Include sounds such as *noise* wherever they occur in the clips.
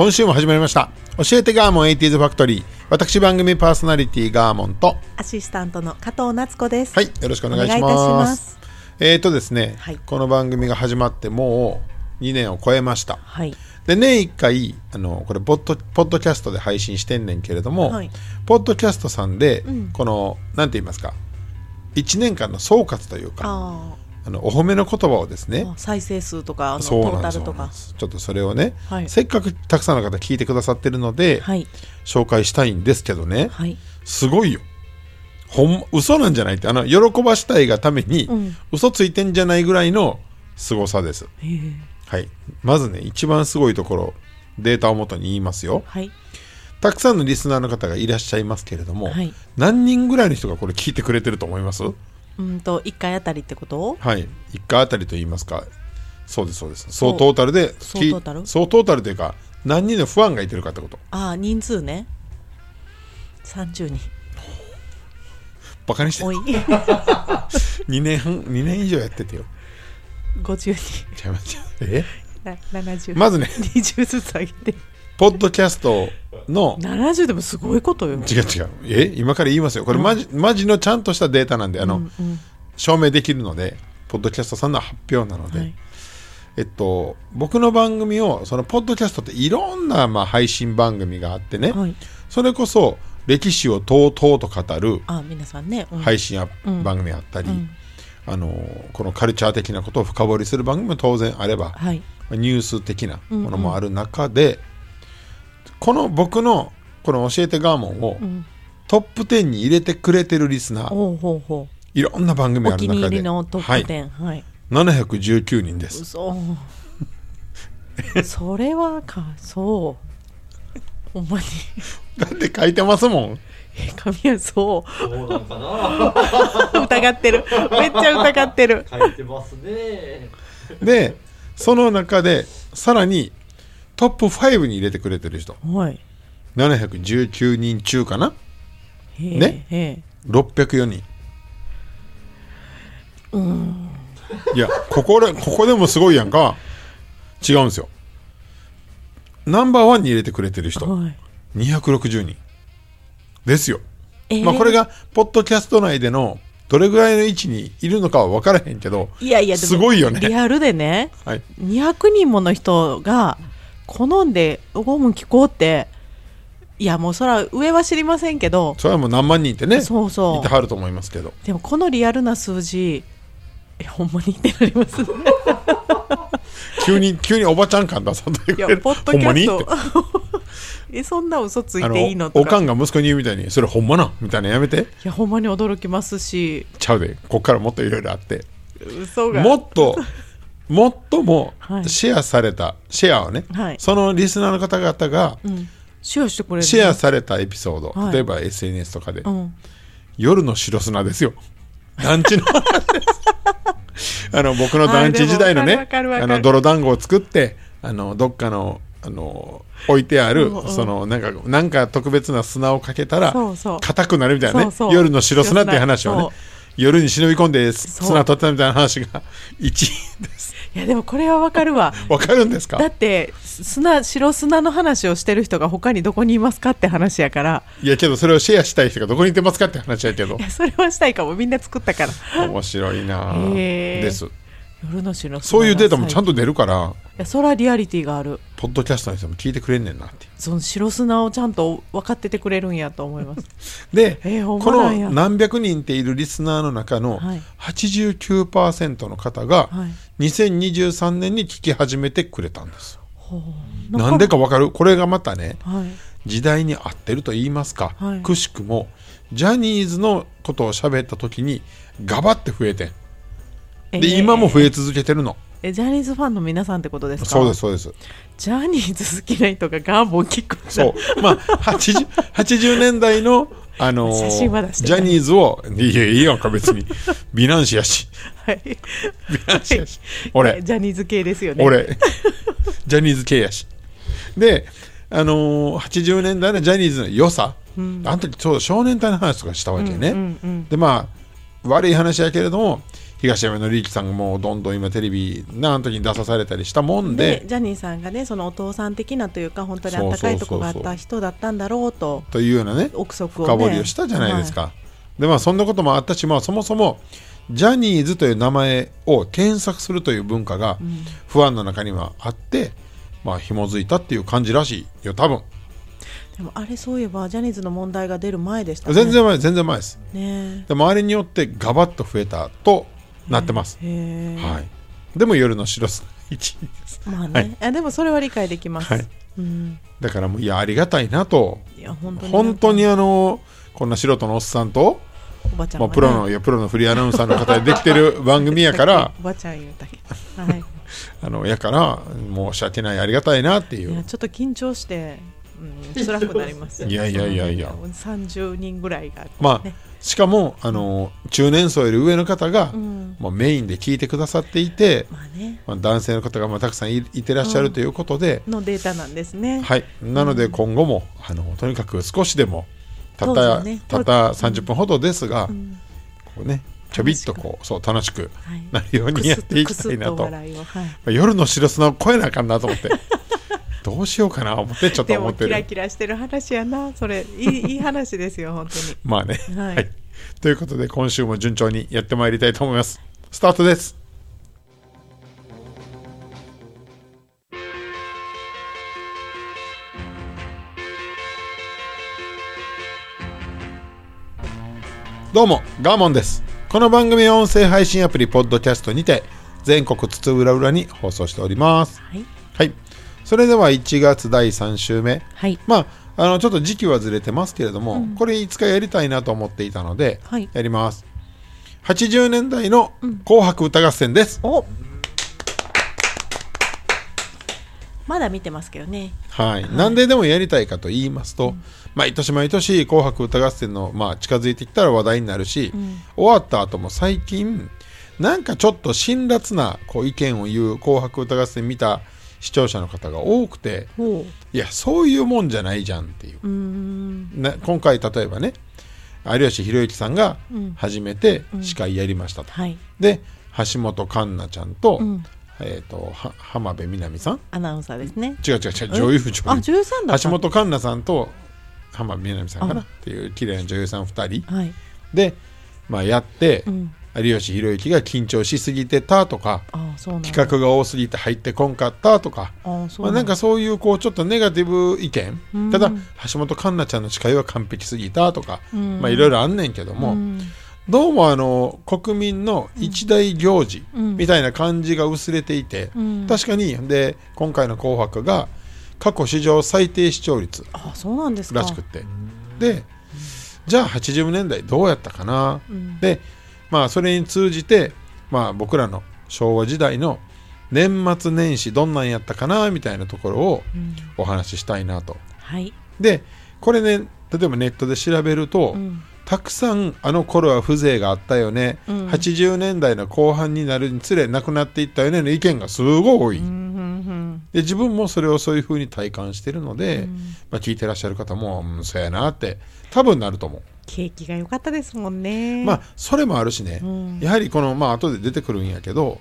今週も始まりました。教えてガーモン 80s ファクトリー。私番組パーソナリティガーモンと。アシスタントの加藤夏子です。はいよろしくお願いします。お願いいたします。えーとですね、はい。この番組が始まってもう2年を超えました。はい。で年1回あのこれポッドポッドキャストで配信してんねんけれども、はい。ポッドキャストさんで、このなんて言いますか1年間の総括というかああのお褒めの言葉をですねあ、再生数とか、トータルとか。ちょっとそれをね、はい。せっかくたくさんの方聞いてくださってるので、はい。紹介したいんですけどね、はい。すごいよ。ほん嘘なんじゃないってあの喜ばしたいがために、ん。嘘ついてんじゃないぐらいの凄さです。はい。まずね一番すごいところデータをもとに言いますよ。はい。たくさんのリスナーの方がいらっしゃいますけれども、はい。何人ぐらいの人がこれ聞いてくれてると思います？うんと、一回あたりってこと？はい1回あたりと言いますかそうですそうですそう総トータルでき総トータル？総トータルというか何人のファンがいてるかってことああ、人数ね。30人。バカにして多い。*laughs* 2年半2年以上やっててよ50人。ちゃいますえ？な70。まずね20ずつ上げて。ポッドキャストの70でもすごいことよ。違う違うえ今から言いますよこれマジ,、マジのちゃんとしたデータなんであの、うんうん証明できるのでポッドキャストさんの発表なので、はい。えっと僕の番組をそのポッドキャストっていろんな、まあ、配信番組があってね、はい。それこそ歴史をとうとうと語るあ、皆さんね。うん配信番組あったり、うんあのこのカルチャー的なことを深掘りする番組も当然あれば、はい。ニュース的なものもある中で、この僕のこの「教えてガーモン」をん。トップ10に入れてくれてるリスナー。いろんな番組う。お気に入ある中でりのトップはい、10。はい。719人です。嘘。それはかそう。ほんまに。だって書いてますもん。え神谷そう。そうなんかな。疑ってる。めっちゃ疑ってる。書いてますね。でその中でさらにトップ5に入れてくれてる人。はい。719人中かな？ね？へえ。604人。いやここでここでもすごいやんか。違うんですよ。ナンバーワンに入れてくれてる人。はい。260人。ですよ、えー。まあこれがポッドキャスト内でのどれぐらいの位置にいるのかは分からへんけどいやいやすごいよね。リアルでねはい。200人もの人が好んでゴム聞こうって。いやもうそら上は知りませんけど。それはもう何万人ってね。そうそう。いてはると思いますけど。でもこのリアルな数字えほんまにってなります？ね *laughs* 急に急におばちゃん感出さんといいやポッドキャスト。*laughs* えそんな嘘ついあていいののとか。おかんが息子に言うみたいにそれほんまなん？みたいなのやめて。いやほんまに驚きますし。ちゃうで。こっからもっといろいろあって。もっと最もはい。シェアされた、シェアをね、はい。そのリスナーの方々がうん。シェアしてくれるシェアされたエピソード、はい。例えば SNS とかで、うん。夜の白砂ですよ。*laughs* 団地の。*laughs* あの僕の団地時代のねあの泥団子を作ってあのどっかのあの置いてある、うんうん。そのなんかなんか特別な砂をかけたら硬くなるみたいなね。夜の白砂っていう話をね夜に忍び込んでそう。砂取ったみたいな話が1位です。いやでもこれはわかるわ。*laughs* わかるんですか？だって砂白砂の話をしてる人が他にどこにいますかって話やから。いやけどそれをシェアしたい人がどこにいてますかって話やけど。いやそれはしたいかも。みんな作ったから。面白いなです夜の白砂そういうデータもちゃんとと出るから。いやそれはリアリティがある。ポッドキャストの人も聞いてくれんねんなって。その白砂をちゃんと分かっててくれるんやと思います。*laughs* で、えーこの何百人っているリスナーの中のはい。89%の方がはい。2023年に聞き始めてくれたんです、ほう。なんでかわかる？これがまたねはい。時代に合ってると言いますか、はい。くしくもジャニーズのことを喋った時にガバって増えてんで、えー。今も増え続けてるの。えジャニーズファンの皆さんってことですか？そうですそうです。ジャニーズ好きな人がガーボン聞くんだそう。まあ 80, 80年代のあのージャニーズをいやいいやんか別に。美男子やし。はい。美男子やし。俺。ジャニーズ系ですよね。俺。ジャニーズ系やし。であのー80年代のジャニーズの良さ、あの時ちょうど少年隊の話とかしたわけね、うんうん。でまあ悪い話やけれども東山紀之さんがもうどんどん今テレビなあの時に出さされたりしたもんで。でジャニーさんがねそのお父さん的なというか本当にあったかいとこがあった人だったんだろうと。というようなね憶測を、ね、深掘りをしたじゃないですか、でまあそんなこともあったし、まあ、そもそもジャニーズという名前を検索するという文化が不安の中にはあって、まあ紐づいたっていう感じらしいよ多分。でもあれそういえばジャニーズの問題が出る前でしたね。全然前全然前です。ね。で周りによってガバッと増えたとなってます、はい。でも夜の白さ一位です。まあね、はい。あでもそれは理解できます、はい。うん、だからもういやありがたいなと。いや本当に本当にあのこんな素人のおっさんと、おばちゃんがね。まあ、プロのいやプロのフリーアナウンサーの方でできてる *laughs* 番組やから。おばちゃん言うたけ。どはい。*laughs* あのやから申し訳ないありがたいなっていいうやちょっと緊張して、うん、辛くなりますいやいやいやいや。30人ぐらいが、ね、まあしかもあの中年層より上の方が、うん。もうメインで聞いてくださっていて、まあね。まあ、男性の方がまあたくさんいいてらっしゃるということで、のデータなんですね。はい、なので今後も、あのとにかく少しでもたった,、ね。たった30分ほどですが、ん。こうねちょびっとこうそう楽しくはい。なるようにやっていきたいなと,、はい。まあ夜の白砂を超えなあかんなと思って。どうしようかな思ってちょっと思ってる。キラキラしてる話やな。それいい *laughs* いい話ですよ本当に。*laughs* まあね、はい。ということで今週も順調にやってまいりたいと思います。スタートです。どうもガーモンです。この番組は音声配信アプリポッドキャストにて全国津々浦々に放送しております。はい。はいそれでは1月第3週目。はい。まああのちょっと時期はずれてますけれども、これいつかやりたいなと思っていたので、はい。やります。80年代の「紅白歌合戦」です、お。まだ見てますけどね。はい。なんででもやりたいかと言いますと、毎年毎年「紅白歌合戦の」まあ、近づいてきたら話題になるし、終わった後も最近なんかちょっと辛辣なこう意見を言う「紅白歌合戦」見た視聴者の方が多くてほいやそういうもんじゃないじゃんっていう。な今回例えばね有吉弘行さんが初めて司会やりましたと、はい。で橋本環奈ちゃんと,、ん。えー、とは浜辺美波さん？アナウンサーですね。違う違う違う女優女優橋本環奈さんと浜辺美波さんかな。あっていう綺麗な女優さん2人。はい。で、まあ、やって、ん有吉弘行が緊張しすぎてたとか企画が多すぎて入ってこんかったとかまあ、なんかそういうこうちょっとネガティブ意見、うん。ただ橋本環奈ちゃんの司会は完璧すぎたとか、ん。まあいろいろあんねんけども、うん。どうもあの国民の一大行事うん。みたいな感じが薄れていて、うん。確かにで今回の「紅白」が過去史上最低視聴率らしくって。でじゃあ80年代どうやったかな、ん。でまあそれに通じて、まあ、僕らの昭和時代の年末年始どんなんやったかなみたいなところをうん。お話ししたいなと。はい。でこれね例えばネットで調べると、ん。たくさんあの頃は風情があったよね、うん。80年代の後半になるにつれなくなっていったよねの意見がすごい多い、で自分もそれをそういうふうに体感してるので、まあ、聞いてらっしゃる方も、うん、そうやなって多分なると思う。景気が良かったですもんね。まあそれもあるしね、ん。やはりこのまあ後で出てくるんやけど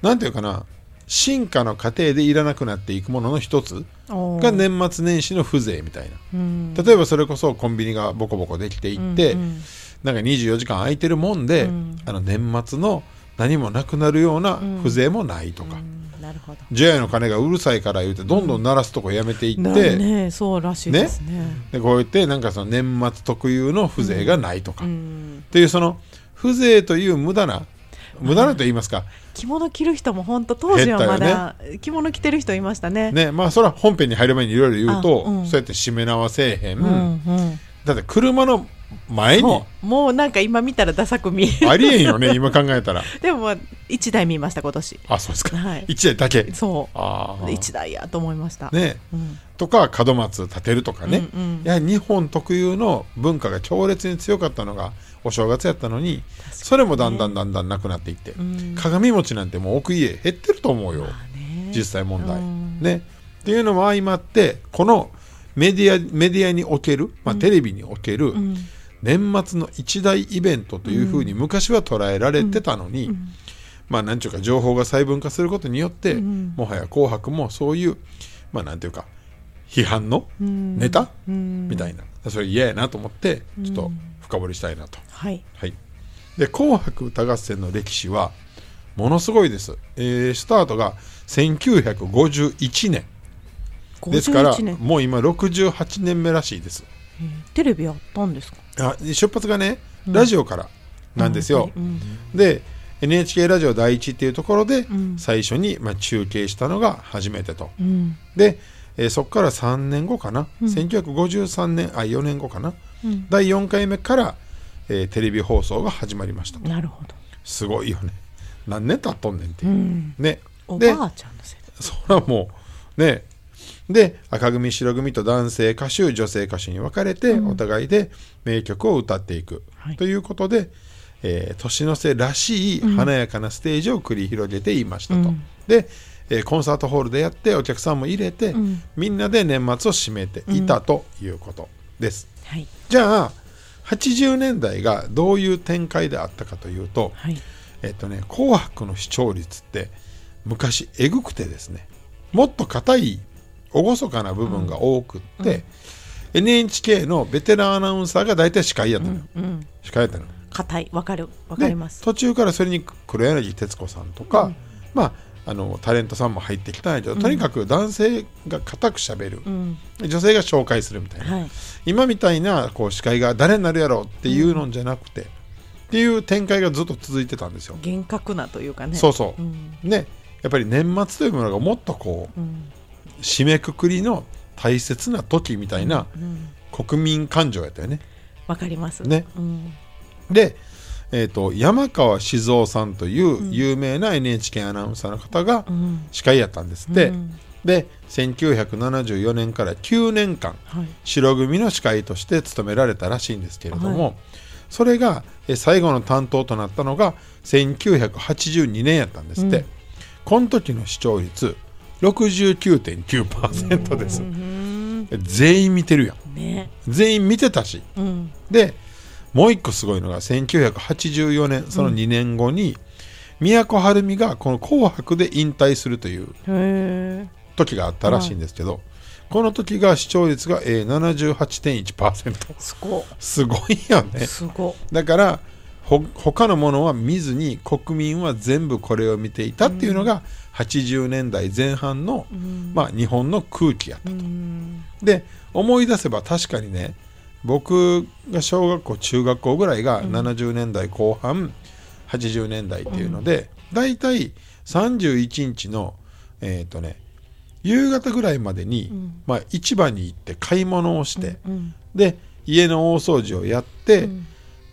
なんていうかな進化の過程でいらなくなっていくものの一つが年末年始の風情みたいな。うん。例えばそれこそコンビニがボコボコできていって、うんうん。なんか24時間空いてるもんで、うん。あの年末の何もなくなるような風情もないとか、うんなるほど。JA の鐘がうるさいから言うてどんどん鳴らすとこやめていって、なるね。そうらしいですね。でこうやってなんかその年末特有の風情がないとか、うっんていうその風情という無駄な無駄なと言いますか、着物着る人も本当当時はま減だ着物着てる人いましたね。ねまあそれは本編に入る前にいろいろ言うと、あうん。そうやって締め縄せえへん、うんうん。だって車の前に。そうもうなんか今見たらダサく見える。ありえんよね今考えたら。*laughs* でも一台見ました今年。あそうですか、はい。一台だけ。そああう一台やと思いました。ね。うん。とか門松立てるとかね、うんうん。やはり日本特有の文化が強烈に強かったのがお正月やったのにそれもだんだんだんだんなくなっていって、ん。鏡餅なんてもう奥家減ってると思うよ、ね。実際問題、うん。ね。っていうのも相まってこのメディアメディアにおける、まあ、テレビにおけるん年末の一大イベントというふうに昔は捉えられてたのに、まあなんちゅうか情報が細分化することによって、もはや「紅白」もそういうまあなんていうか批判のネタ、うん。みたいな。それ嫌やなと思ってちょっと深掘りしたいなと。はい。はい、で「紅白歌合戦」の歴史はものすごいです、えースタートが1951年。ですから51年。もう今68年目らしいです。えーテレビやったんですか？あ出発がねラジオからなんですよ、うん。で NHK ラジオ第一っていうところでん。最初にまあ中継したのが初めてと、うん。で、えーそこから3年後かな、1953年あ4年後かな、うん。第4回目から、えーテレビ放送が始まりました。なるほど。すごいよね。何年経っとんねんっていう、うん。ね。でおばあちゃんのせいだ。それはもうねで赤組白組と男性歌手女性歌手に分かれて、お互いで名曲を歌っていく、はい。ということで、えー年の瀬らしい華やかなステージを繰り広げていましたと、うん。で、えーコンサートホールでやってお客さんも入れて、ん。みんなで年末を締めていたということです、はい。じゃあ80年代がどういう展開であったかというと、はい。えっとね、紅白の視聴率って昔えぐくてですねもっと硬い厳かな部分が多くって、NHK のベテランアナウンサーが大体司会やったのよ、うん。司会やったの硬い。わかる。わかでります。途中からそれに黒柳徹子さんとか、まああのタレントさんも入ってきたんやけど、とにかく男性が固くしゃべる、うん。女性が紹介するみたいな、はい。今みたいなこう司会が誰になるやろうっていうのじゃなくて、っていう展開がずっと続いてたんですよ。厳格なというかね。そうそう、うん。ねやっぱり年末というものがもっとこううん。締めくくりの大切な時みたいなうん。国民感情やったよね。わかります。ねうん。で、えー、と山川静雄さんという有名な NHK アナウンサーの方がうん。司会やったんですって、うんで1974年から9年間はい。白組の司会として務められたらしいんですけれども、はいそれがえ最後の担当となったのが1982年やったんですって、うんこの時の視聴率69.9%ですうん。全員見てるやんね。全員見てたしうん。でもう一個すごいのが1984年その2年後に、都はるみがこの「紅白」で引退するという。時があったらしいんですけど、この時が視聴率が、えー、78.1%すご。すごいよね。だからほ他のものは見ずに国民は全部これを見ていたっていうのが80年代前半の、まあ、日本の空気やったと。うん。で思い出せば確かにね僕が小学校中学校ぐらいが70年代後半、80年代っていうので、だいたい31日のえっ、とね夕方ぐらいまでに、まあ、市場に行って買い物をして、うん。で家の大掃除をやって、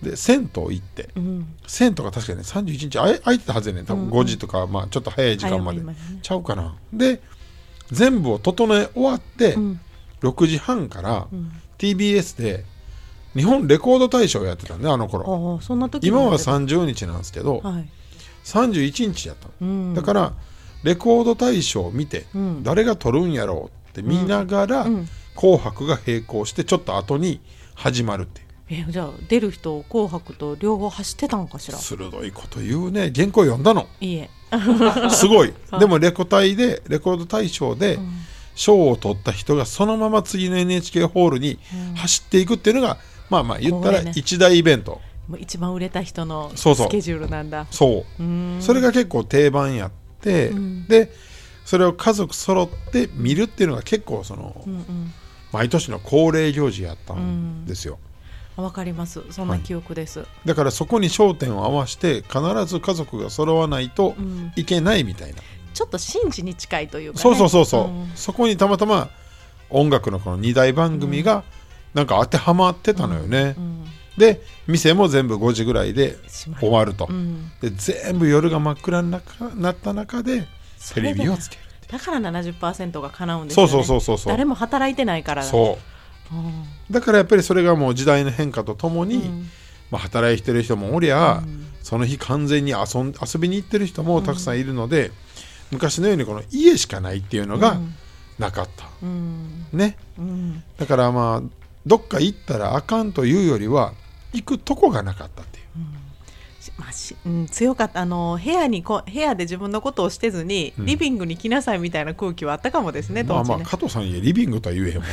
で銭湯行って、うん。銭湯が確かね31日あい空いてたはずやねん。多分5時とか、まあ、ちょっと早い時間まで、ね。ちゃうかな。で全部を整え終わって、ん。6時半から TBS で日本レコード大賞をやってたんであの頃。そんな時今は三。30日なんですけど、はい。31日やったの、うん。だからレコード大賞を見て、うん。誰が取るんやろうって見ながら、うん。紅白が並行してちょっと後に始まるっていうえ、じゃあ、出る人、紅白と両方走ってたんかしら？鋭いこと言うね。原稿読んだの。いいえ。*laughs* すごい。でもレコ大でレコード大賞で賞を取った人がそのまま次の NHK ホールに走っていくっていうのが、まあまあ言ったら一大イベント、もう一番売れた人のスケジュールなんだ。そう。うん。それが結構定番やって、ん。でそれを家族揃って見るっていうのが結構その、うんうん。毎年の恒例行事やったんですよ、わかります。そんな記憶です、だからそこに焦点を合わせて必ず家族が揃わないとうん。いけないみたいな、ちょっと神事に近いというか、ね、そうそうそうそう、ん。そこにたまたま音楽のこの2大番組がなんか当てはまってたのよね、うん。で店も全部5時ぐらいで終わると、うん。で全部夜が真っ暗にななった中でテレビをつけるだから70%が叶うんですよね。そうそうそうそうそう。誰も働いてないからだそう。うんだからやっぱりそれがもう時代の変化とともに、うん。まあ、働いてる人もおりゃ、うん。その日完全に遊ん遊びに行ってる人もたくさんいるので、昔のようにこの家しかないっていうのがうん。なかった、うん。ね。うん。だからまあどっか行ったらあかんというよりは行くとこがなかったまあしうん、強かったあの部屋にこ部屋で自分のことをしてずに、うん。リビングに来なさいみたいな空気はあったかもですね当時ね、まあまあ加藤さんいえリビングとは言えへんもんね。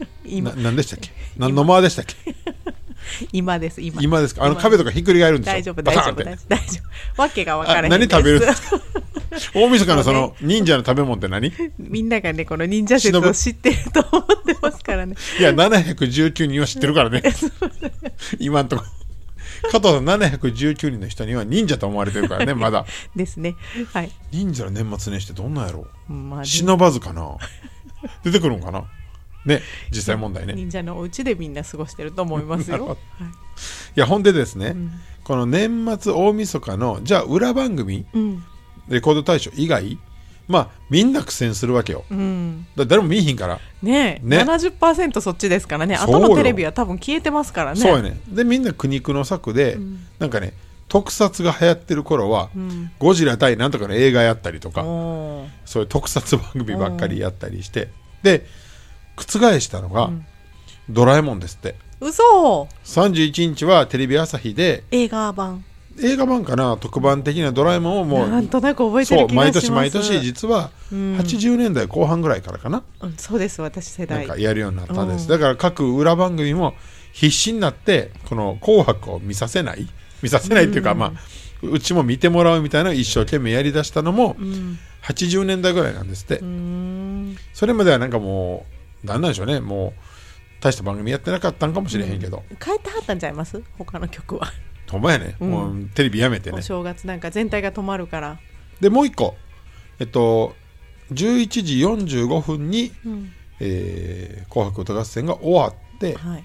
*laughs* 今。な何でしたっけ？何の間でしたっけ？*laughs* 今です今。今ですか？あの今壁とかひっくり返るんですよ大丈夫大丈夫大丈夫わけが分からへんあ何食べる？んでですすか大晦日のその忍者の食べ物って何？いみんながねこの忍者説を知ってると思ってますからね。や719人は知ってるからね。*laughs* 今んとこ加藤さん719人の人には忍者と思われてるからね *laughs* まだ。ですね。はい。忍者の年末年始ってどんなんやろまあ忍ばずかな。出てくるんかな。ね実際問題ね。い *laughs* 忍者のお家でみんな過ごしてると思います *laughs* なるほよどやほんでですね、ん。この年末大晦日のじゃあ裏番組うん。レコード大賞以外まあみんな苦戦するわけよ。うん。だ誰も見えひんから、ねえね。70%そっちですからね。そうよ。後のテレビは多分消えてますからね。そうやね。でみんな苦肉の策で、ん。なんかね特撮が流行ってる頃は、うん。ゴジラ対なんとかの映画やったりとかそういう特撮番組ばっかりやったりして。で覆したのが、ドラえもんですって。嘘。31日はテレビ朝日で映画版映画版かな特番的なドラえもんをもなんうとなく覚えてそうる気がします。毎年毎年実はうん。80年代後半ぐらいからかな、うんそうです私世代。なんかやるようになったんです、うん。だから各裏番組も必死になってこの「紅白」を見させない。見させないっていうか、うん。まあうちも見てもらうみたいな一生懸命やりだしたのもうん。80年代ぐらいなんですって、うーん。それまではなんかもうなんなんでしょうね。もう大した番組やってなかったんかもしれへんけど、変えてはったんちゃいます？他の曲は、ほんまやね、うん。もうテレビやめてね。お正月なんか全体が止まるから、でもう一個。えっと11時45分にうん「えー紅白歌合戦」が終わってはい。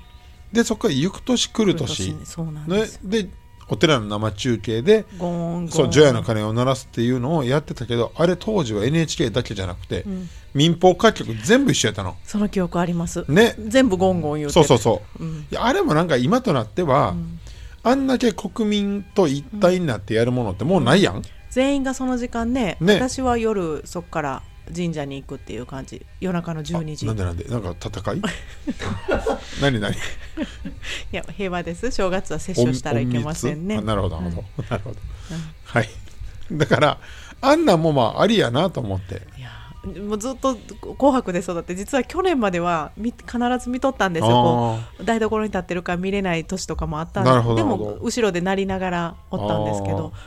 でそこから「行く年来る年」そうなんねです、でお寺の生中継でゴーンゴーン。そう除夜の鐘を鳴らすっていうのをやってたけどあれ当時は NHK だけじゃなくて、ん。民放各局全部一緒やったの。その記憶あります。ね。全部ゴンゴン言うて。るそうそうそう、うん。いやあれもなんか今となっては、んあんだけ国民と一体になってやるものってもうないやん、全員がその時間ねね。私は夜そっから神社に行くっていう感じ。夜中の12時。なんでなんで？なんか戦い？*laughs* 何何？*laughs* いや平和です。正月は摂取したらいけませんね。なるほどなるほど、なるほど、はい。*laughs* だからあんなんもまあありやなと思って。いやもうずっと「紅白」で育って実は去年まではみ必ず見とったんですよ。こあう台所に立ってるから見れない年とかも。あったんでなるほど。も後ろで鳴りながらおったんですけどあ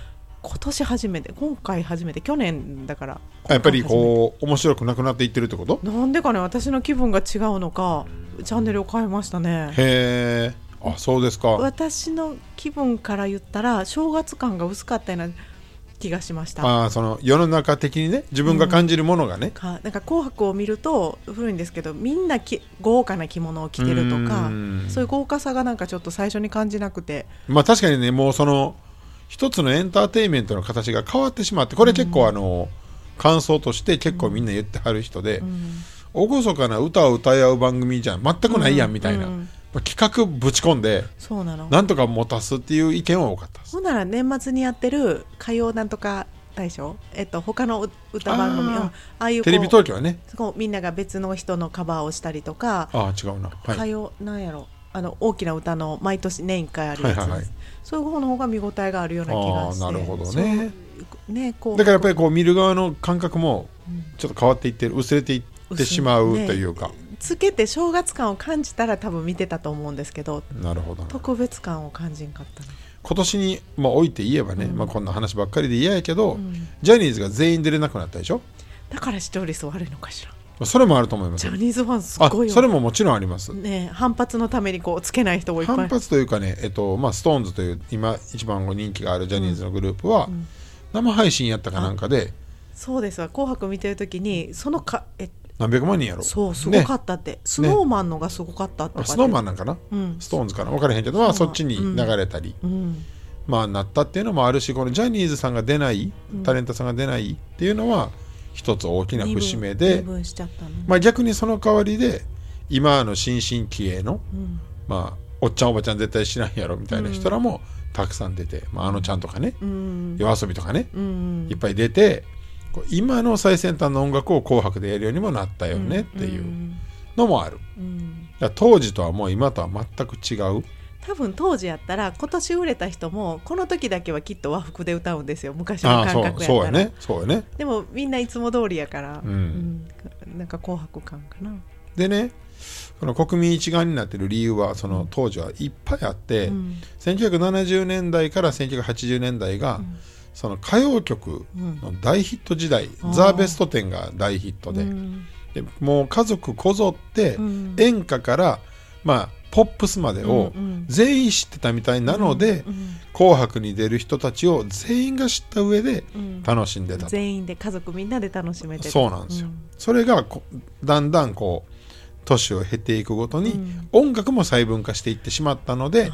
今年初めて今回初めて去年だから。やっぱりこう面白くなくなっていってるってこと？なんでかね私の気分が違うのかチャンネルを変えましたね。へえあそうですか。私の気分から言ったら正月感が薄かったような気がしました。あーその世の中的にね自分が感じるものがね、かなんか紅白を見ると古いんですけどみんなき豪華な着物を着てるとかうん。そういう豪華さがなんかちょっと最初に感じなくて。まあ確かにねもうその一つのエンターテインメントの形が変わってしまってこれ結構あの、感想として結構みんな言ってはる人で、厳かな歌を歌い合う番組じゃ全くないやんみたいな、うん。うんまあ企画ぶち込んでそうなの。なんとか持たすっていう意見は多かったほんなら年末にやってる歌謡なんとか大賞？えっと他のう歌番組。あー。あいうテレビ東京はね。そこみんなが別の人のカバーをしたりとか、ああ違うな、はい、歌謡なんやろ？あの大きな歌の毎年年1回あるやつです、はいはいはい。そういう方の方が見応えがあるような気がして。なるほどね。ねこう。だからやっぱりこう見る側の感覚もちょっと変わっていってる。薄れていってしまうというか、つけて正月感を感じたら多分見てたと思うんですけどなるほど。な特別感を感じんかったな。今年に、まあ、置いて言えばね、まあ、こんな話ばっかりで嫌やけど、ん。ジャニーズが全員出れなくなったでしょ？だから視聴率悪いのかしら。それもあると思いますジャニーズファンすあごいよそれももちろんあります。ね反発のためにこうつけない人もいっぱい。反発というかね、えっとまあ、ストーンズという今一番人気があるジャニーズのグループは、生配信やったかなんかでそうですわ「紅白」見てる時にそのかえ何百万人やろ。そうすごかったって、スノーマンのがすごかったとかあスノーマンなんかな、うん。ストーンズかな？分からへんけど、まあ、そっちに流れたり、うん。まあ、なったっていうのもあるしこのジャニーズさんが出ないタレントさんが出ないっていうのは一つ大きな節目二で、まあ、逆にその代わりで今の新進気鋭の、うん。まあ、おっちゃんおばちゃん絶対知らんやろみたいな人らもたくさん出て、まあ、あのちゃんとかね、うん。夜遊びとかね、うん。いっぱい出て今の最先端の音楽を「紅白」でやるようにもなったよねっていうのもある。うん。当時とはもう今とは全く違う。多分当時やったら今年売れた人もこの時だけはきっと和服で歌うんですよ。昔の感覚やったら。そうやね。そうやね。でもみんないつも通りやから、うん。うん。なんか紅白感かな、でねこの国民一丸になってる理由はその当時はいっぱいあって、うん。1970年代から1980年代が、その歌謡曲の大ヒット時代、ザ・ベスト10が大ヒットで,、うん。でもう家族こぞって、うん。演歌からまあポップスまでをうんうん。全員知ってたみたいなので、うん紅白に出る人たちを全員が知った上でうん。楽しんでたと、全員で家族みんなで楽しめてた。そうなんですよ、それがこだんだんこう年を経ていくごとに、うん。音楽も細分化していってしまったので、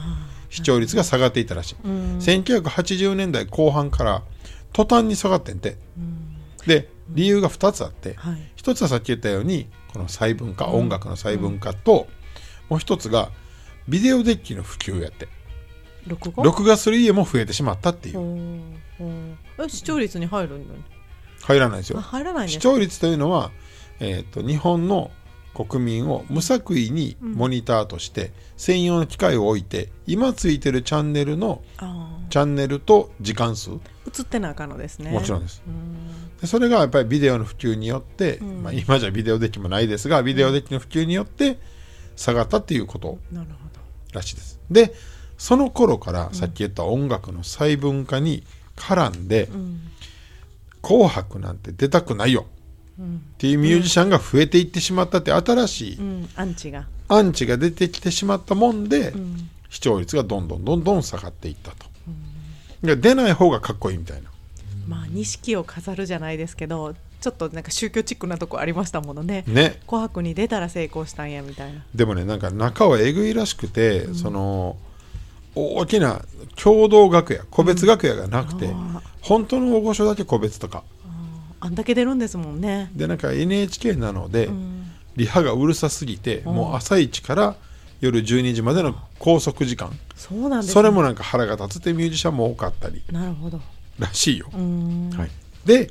視聴率が下がっていったらしい、うん1980年代後半から途端に下がってんて。で理由が2つあって、はい。一つはさっき言ったようにこの細分化、音楽の細分化と、もう一つがビデオデッキの普及やって。録画録画する家も増えてしまったっていう。視聴率に入るんだ入らないですよ。あ入らないね視聴率というのは、えー、と日本の国民を無作為にモニターとして専用の機械を置いて今ついてるチャンネルのあチャンネルと時間数。映ってなあかんのですね。ちろんです。うん。でそれがやっぱりビデオの普及によって、まあ、今じゃビデオデッキもないですがビデオデッキの普及によって下がったっていうことらしいです。でその頃からさっき言った音楽の細分化に絡んでどうん「紅白」なんて出たくないよ。うんっていうミュージシャンが増えていってしまったって新しいうん。アンチが。アンチが出てきてしまったもんで、ん。視聴率がどんどんどんどん下がっていったと、で出ない方がかっこいいみたいな。まあ錦を飾るじゃないですけどちょっとなんか宗教チックなとこありましたものね。ね。紅白に出たら成功したんやみたいな。でもねなんか中はえぐいらしくて、その大きな共同楽屋個別楽屋がなくて、あ本当の大御所だけ個別とかあんだけ出るんですもんね。でなんか NHK なので、ん。リハがうるさすぎて、もう朝一から夜12時までの拘束時間、そうなんですね。それもなんか腹が立つってミュージシャンも多かったりなるほど。らしいよ、うーん。はい、で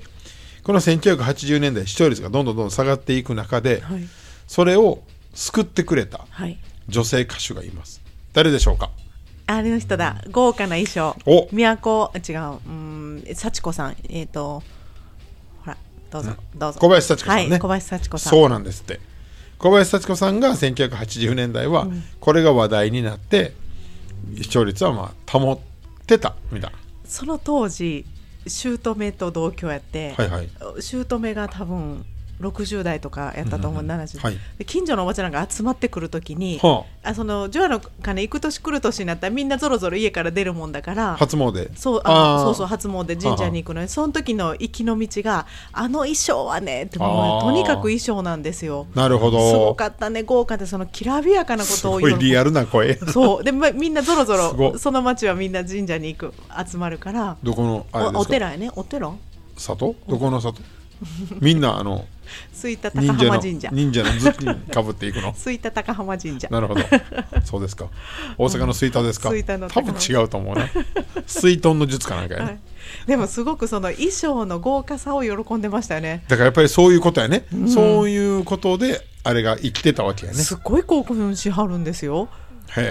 この1980年代視聴率がどんどんどんどん下がっていく中で、はい。それを救ってくれたはい。女性歌手がいます。誰でしょうか？あれの人だ豪華な衣装。お。都違う。うーん幸子さん。えっ、とほらどうぞどうぞ。小林幸子さんね、はい小林幸子さん。そうなんですって。小林幸子さんが1980年代はこれが話題になって視聴率はまあ保ってたみたい。その当時姑と同居やって、はいはい。姑が多分60代とかやったと思う、うんうん70、はい。で近所のおばちゃんが集まってくるときに、はあ。その除夜の鐘行く年来る年になったらみんなぞろぞろ家から出るもんだから初詣。そうあそうそう初詣神社に行くのにその時の行きの道があの衣装はねってもうとにかく衣装なんですよ。なるほど。すごかったね。豪華でそのきらびやかなこすとをごいリアルな声。そう。でまみんなぞろぞろその町はみんな神社に行く集まるから。どこのおお寺やね。お寺？里？どこの里？*laughs* みんなあの吹田高浜神社。忍者の頭巾かぶっていくの。*laughs* 吹田高浜神社。なるほど。そうですか。*laughs* 大阪の吹田ですか、吹田の多分違うと思うな。水遁の術かなんかやね、はい、でもすごくその衣装の豪華さを喜んでましたよね。だからやっぱりそういうことやね、そういうことであれが生きてたわけやね。すごい興奮しはるんですよ。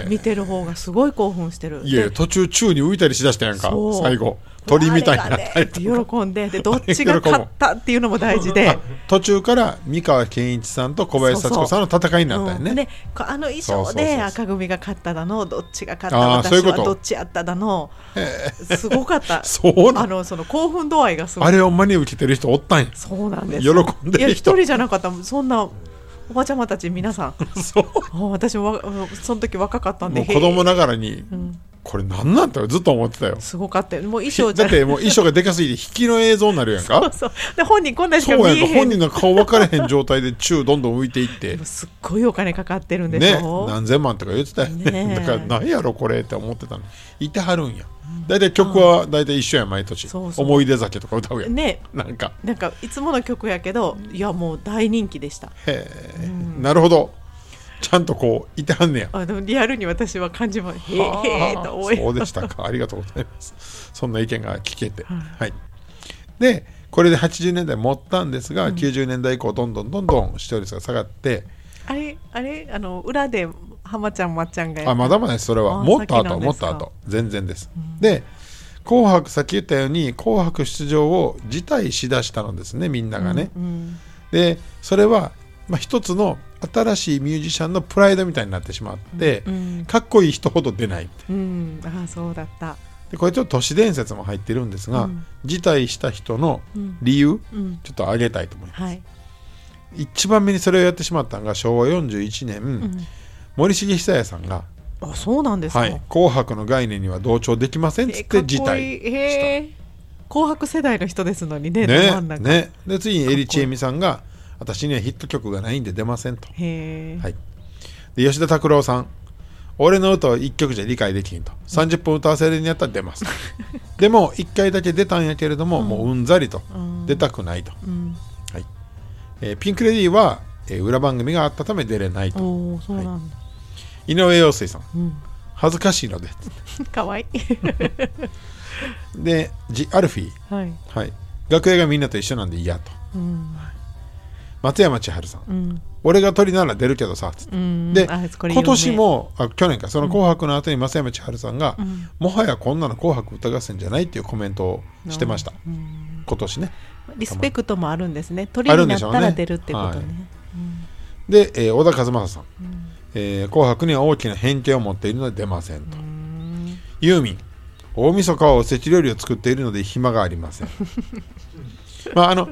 見てる方がすごい興奮してる。いや途中宙に浮いたりしだしたやんか。最後鳥みたいになったあれがねりとか喜んででどっちが勝ったっていうのも大事で。途中から三河健一さんと小林幸子さんの戦いになったよね。うん。あの衣装で赤組が勝っただのどっちが勝った私はどっちやっただの。すごかった。*laughs* あのその興奮度合いがすごい。あれを真に受けてる人おったんや。そうなんです。喜んでる人。いや一人じゃなかったそんなおばちゃまたち皆さん。*laughs* そう。あ私もわその時若かったんで子供へながらにこれなんなんてずっと思ってたよ。すごかったよ。もう衣装じゃだってもう衣装がでかすぎて引きの映像になるやんか。そうで本人こんなしか。見えへん。か本人の顔分かれへん状態で宙どんどん浮いていって。すっごいお金かかってるんでしね。ょ、何千万とか言ってたよね。ねえ。だから何やろこれって思ってたの。いてはるんや。大体曲は大体一緒やん毎年。そうそう。思い出酒とか歌うやん。ね。なんか。なんかいつもの曲やけどいやもう大人気でした。へえ。なるほどちゃんとこういてはんねや。あでもリアルに私は感じまへえはあ。へえと思いそうでしたか。ありがとうございます。そんな意見が聞けて。はい。でこれで80年代持ったんですが、90年代以降どんどんどんどん視聴率が下がって。あれあれ？あの裏で浜ちゃんまっちゃんがあまだまだです。それは。あもっと後もっと後。全然です、で「紅白」さっき言ったように「紅白」出場を辞退しだしたのですねみんながね、うん。でそれは、まあ、一つの新しいミュージシャンのプライドみたいになってしまって、うん。かっこいい人ほど出ないうん。ああそうだった。でこれちょっと都市伝説も入ってるんですが、うん。辞退した人のうん理由、うん。ちょっと挙げたいと思います。はい。一番目にそれをやってしまったのが昭和41年、うん。森重久彌さんがあそうなんです「か。はい、紅白」の概念には同調できませんっつって辞退っこいい。へえ紅白世代の人ですのにねどねね。で次にエリチエミさんが「私にはヒット曲がないんで出ません」と。はい。で吉田拓郎さん。俺の歌を1曲じゃ理解できんと。30分歌わせるんやったら出ます。*laughs* でも1回だけ出たんやけれども、もううんざりと、うん。出たくないと、うん、はい。えーピンク・レディーは、えー裏番組があったため出れないと。おおそうなんだ、井上陽水さん。うん。恥ずかしいので。*laughs* かわいい。*laughs* でジアルフィー、はい。はい、楽屋がみんなと一緒なんで嫌と。うん松山千春さん、うん。俺が鳥なら出るけどさつって。うんで今年もあ去年かその「紅白」の後に松山千春さんが、ん。もはやこんなの「紅白歌合戦」じゃないっていうコメントをしてました、うん。今年ね。リスペクトもあるんですね。鳥になったら出るってことね。はい。で、えー小田和正さん、えー紅白」には大きな偏見を持っているので出ませんと、ユーミン。大晦日はおせち料理を作っているので暇がありません *laughs* まああの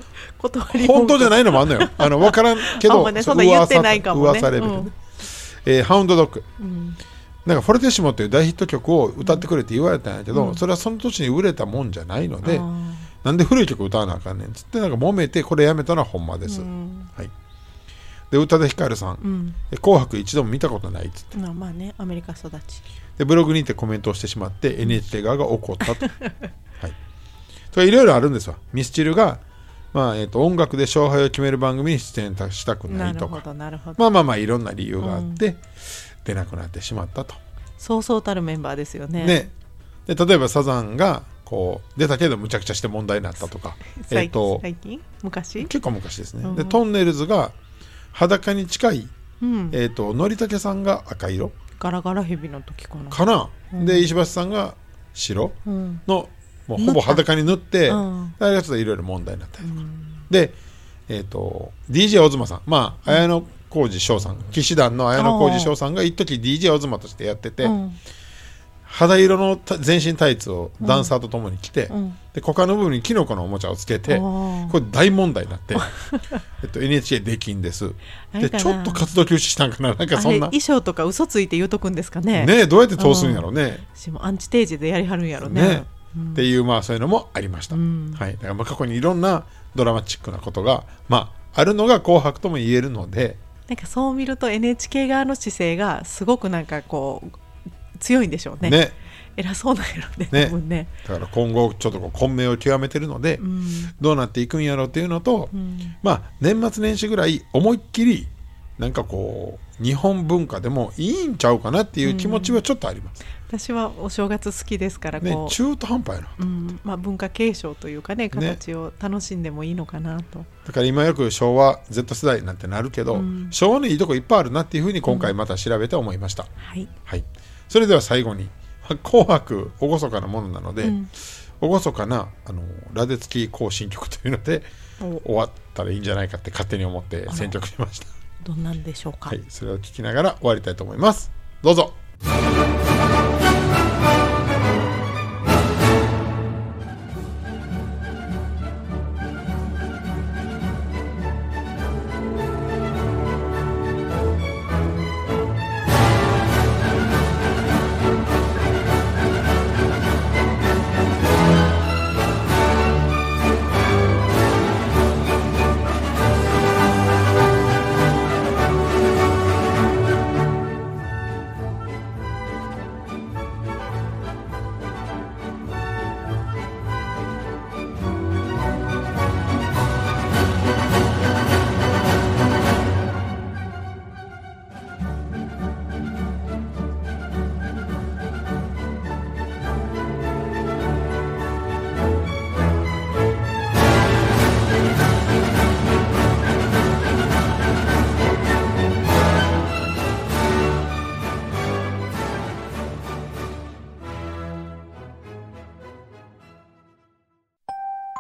本当じゃないのもあんのよ。あの分からんけど、ねそんな言ってないかもね。噂レベルで、うん。えーハウンドドッグうん。なんかフォルテッシモっていう大ヒット曲を歌ってくれって言われたんやけど、うん。それはその年に売れたもんじゃないので、なんで古い曲歌わなあかんねんっつってなんか揉めてこれやめたのはほんまです、うん。はい、で宇多田ヒカルさん、うん。え紅白一度も見たことないっつって。まあまあねアメリカ育ち。でブログにてコメントをしてしまって NHK 側が怒ったと、*laughs* はい、それいろいろあるんですわ。ミスチルが、まあえー、と音楽で勝敗を決める番組に出演したくなないとか。まあまあまあいろんな理由があって、出なくなってしまったと。そうそうたるメンバーですよね。ね、で例えばサザンがこう出たけどむちゃくちゃして問題になったとか、え最っと最近？昔？結構昔ですね、うん。でトンネルズが裸に近い、うん。えっとのりたけさんが赤色？ガラガラヘビの時かな。かな、うん。で石橋さんが白？うん。のもうほぼ裸に塗って、うん。あれがちょっといろいろ問題になったりとか、で、えっと DJ オズマさん。まあ綾野浩二翔さん。騎士団の綾野浩二翔さんが一時 DJ オズマとしてやってて、うん。肌色のた全身タイツをダンサーと共に着て、うん。で股間の部分にキノコのおもちゃをつけてこれ大問題になって、*laughs* えっと、NHK できんですでちょっと活動休止したんかな。なんかそんな。衣装とか嘘ついて言うとくんですかね。ねどうやって通すんやろうね。私もアンチテージでやりはるんやろね。ねうんっていうまあそういうのもありました、うん。はい、だからまあ過去にいろんなドラマチックなことがまああるのが「紅白」とも言えるのでなんかそう見ると NHK 側の姿勢がすごくなんかこう強いんでしょうね。ね。偉そうなんやろね。ね多分ね。だから今後ちょっとこう混迷を極めてるので、うん。どうなっていくんやろうっていうのと、うん。まあ年末年始ぐらい思いっきりなんかこう日本文化でもいいんちゃうかなっていう気持ちはちょっとあります、私はお正月好きですからねこう、中途半端やな。うん。まあ、文化継承というかね形を楽しんでもいいのかなと、だから今よく昭和 Z 世代なんてなるけど、うん。昭和のいいとこいっぱいあるなっていうふうに今回また調べて思いました、はい、はい。それでは最後に「*laughs* 紅白」厳かなものなので、うん。厳かなあのラデツキ行進曲というのでお。終わったらいいんじゃないかって勝手に思って選曲しました。どんなんでしょうか、はい。それを聞きながら終わりたいと思います。どうぞ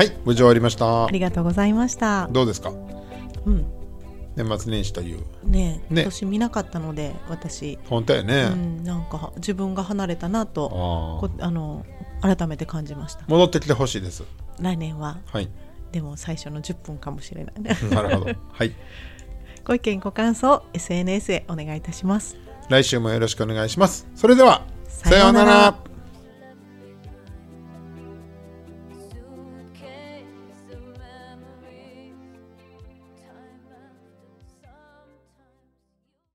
はい無事終わりました。ありがとうございました。どうですか？うん。年末年始という。ねえね。今年見なかったので私、本当やね、うん、なんか自分が離れたなとあこあの改めて感じました。戻ってきてほしいです。来年は。はい。でも最初の10分かもしれない。*laughs* なるほど。はい。*laughs* ご意見ご感想 SNS へお願いいたします。来週もよろしくお願いします。それではさようなら